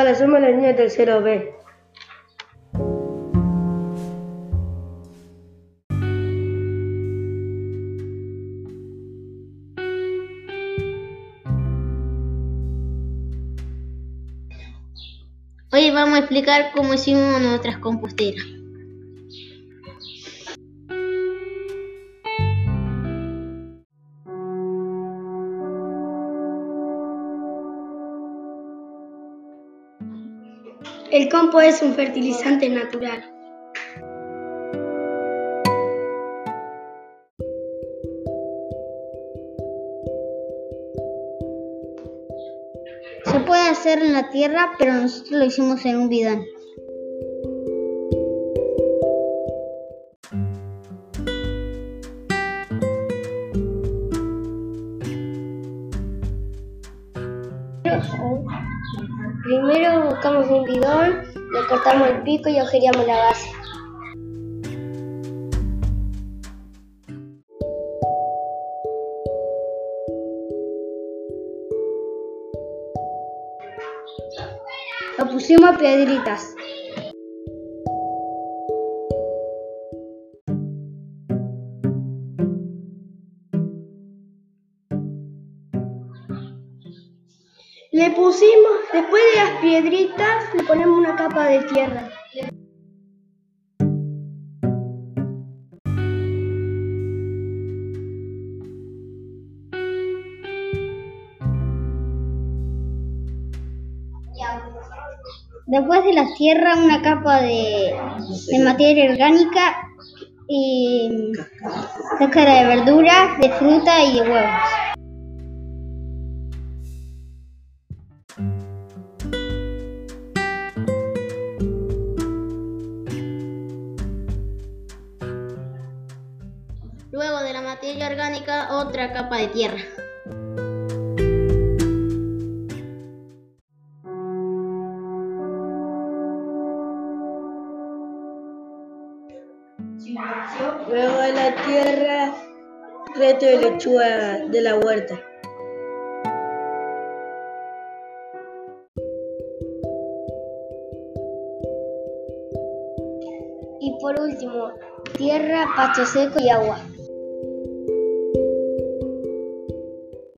Hola, somos la niña tercero B. Hoy vamos a explicar cómo hicimos nuestras composteras. El compost es un fertilizante natural. Se puede hacer en la tierra, pero nosotros lo hicimos en un bidón. Primero buscamos un bidón, le cortamos el pico y agujereamos la base. Lo pusimos piedritas. Le pusimos, después de las piedritas, le ponemos una capa de tierra. Después de la tierra, una capa de, de materia orgánica y cáscara de verdura, de fruta y de huevos. Luego de la materia orgánica, otra capa de tierra. Luego de la tierra, resto de lechuga de la huerta. Y por último, tierra, pasto seco y agua.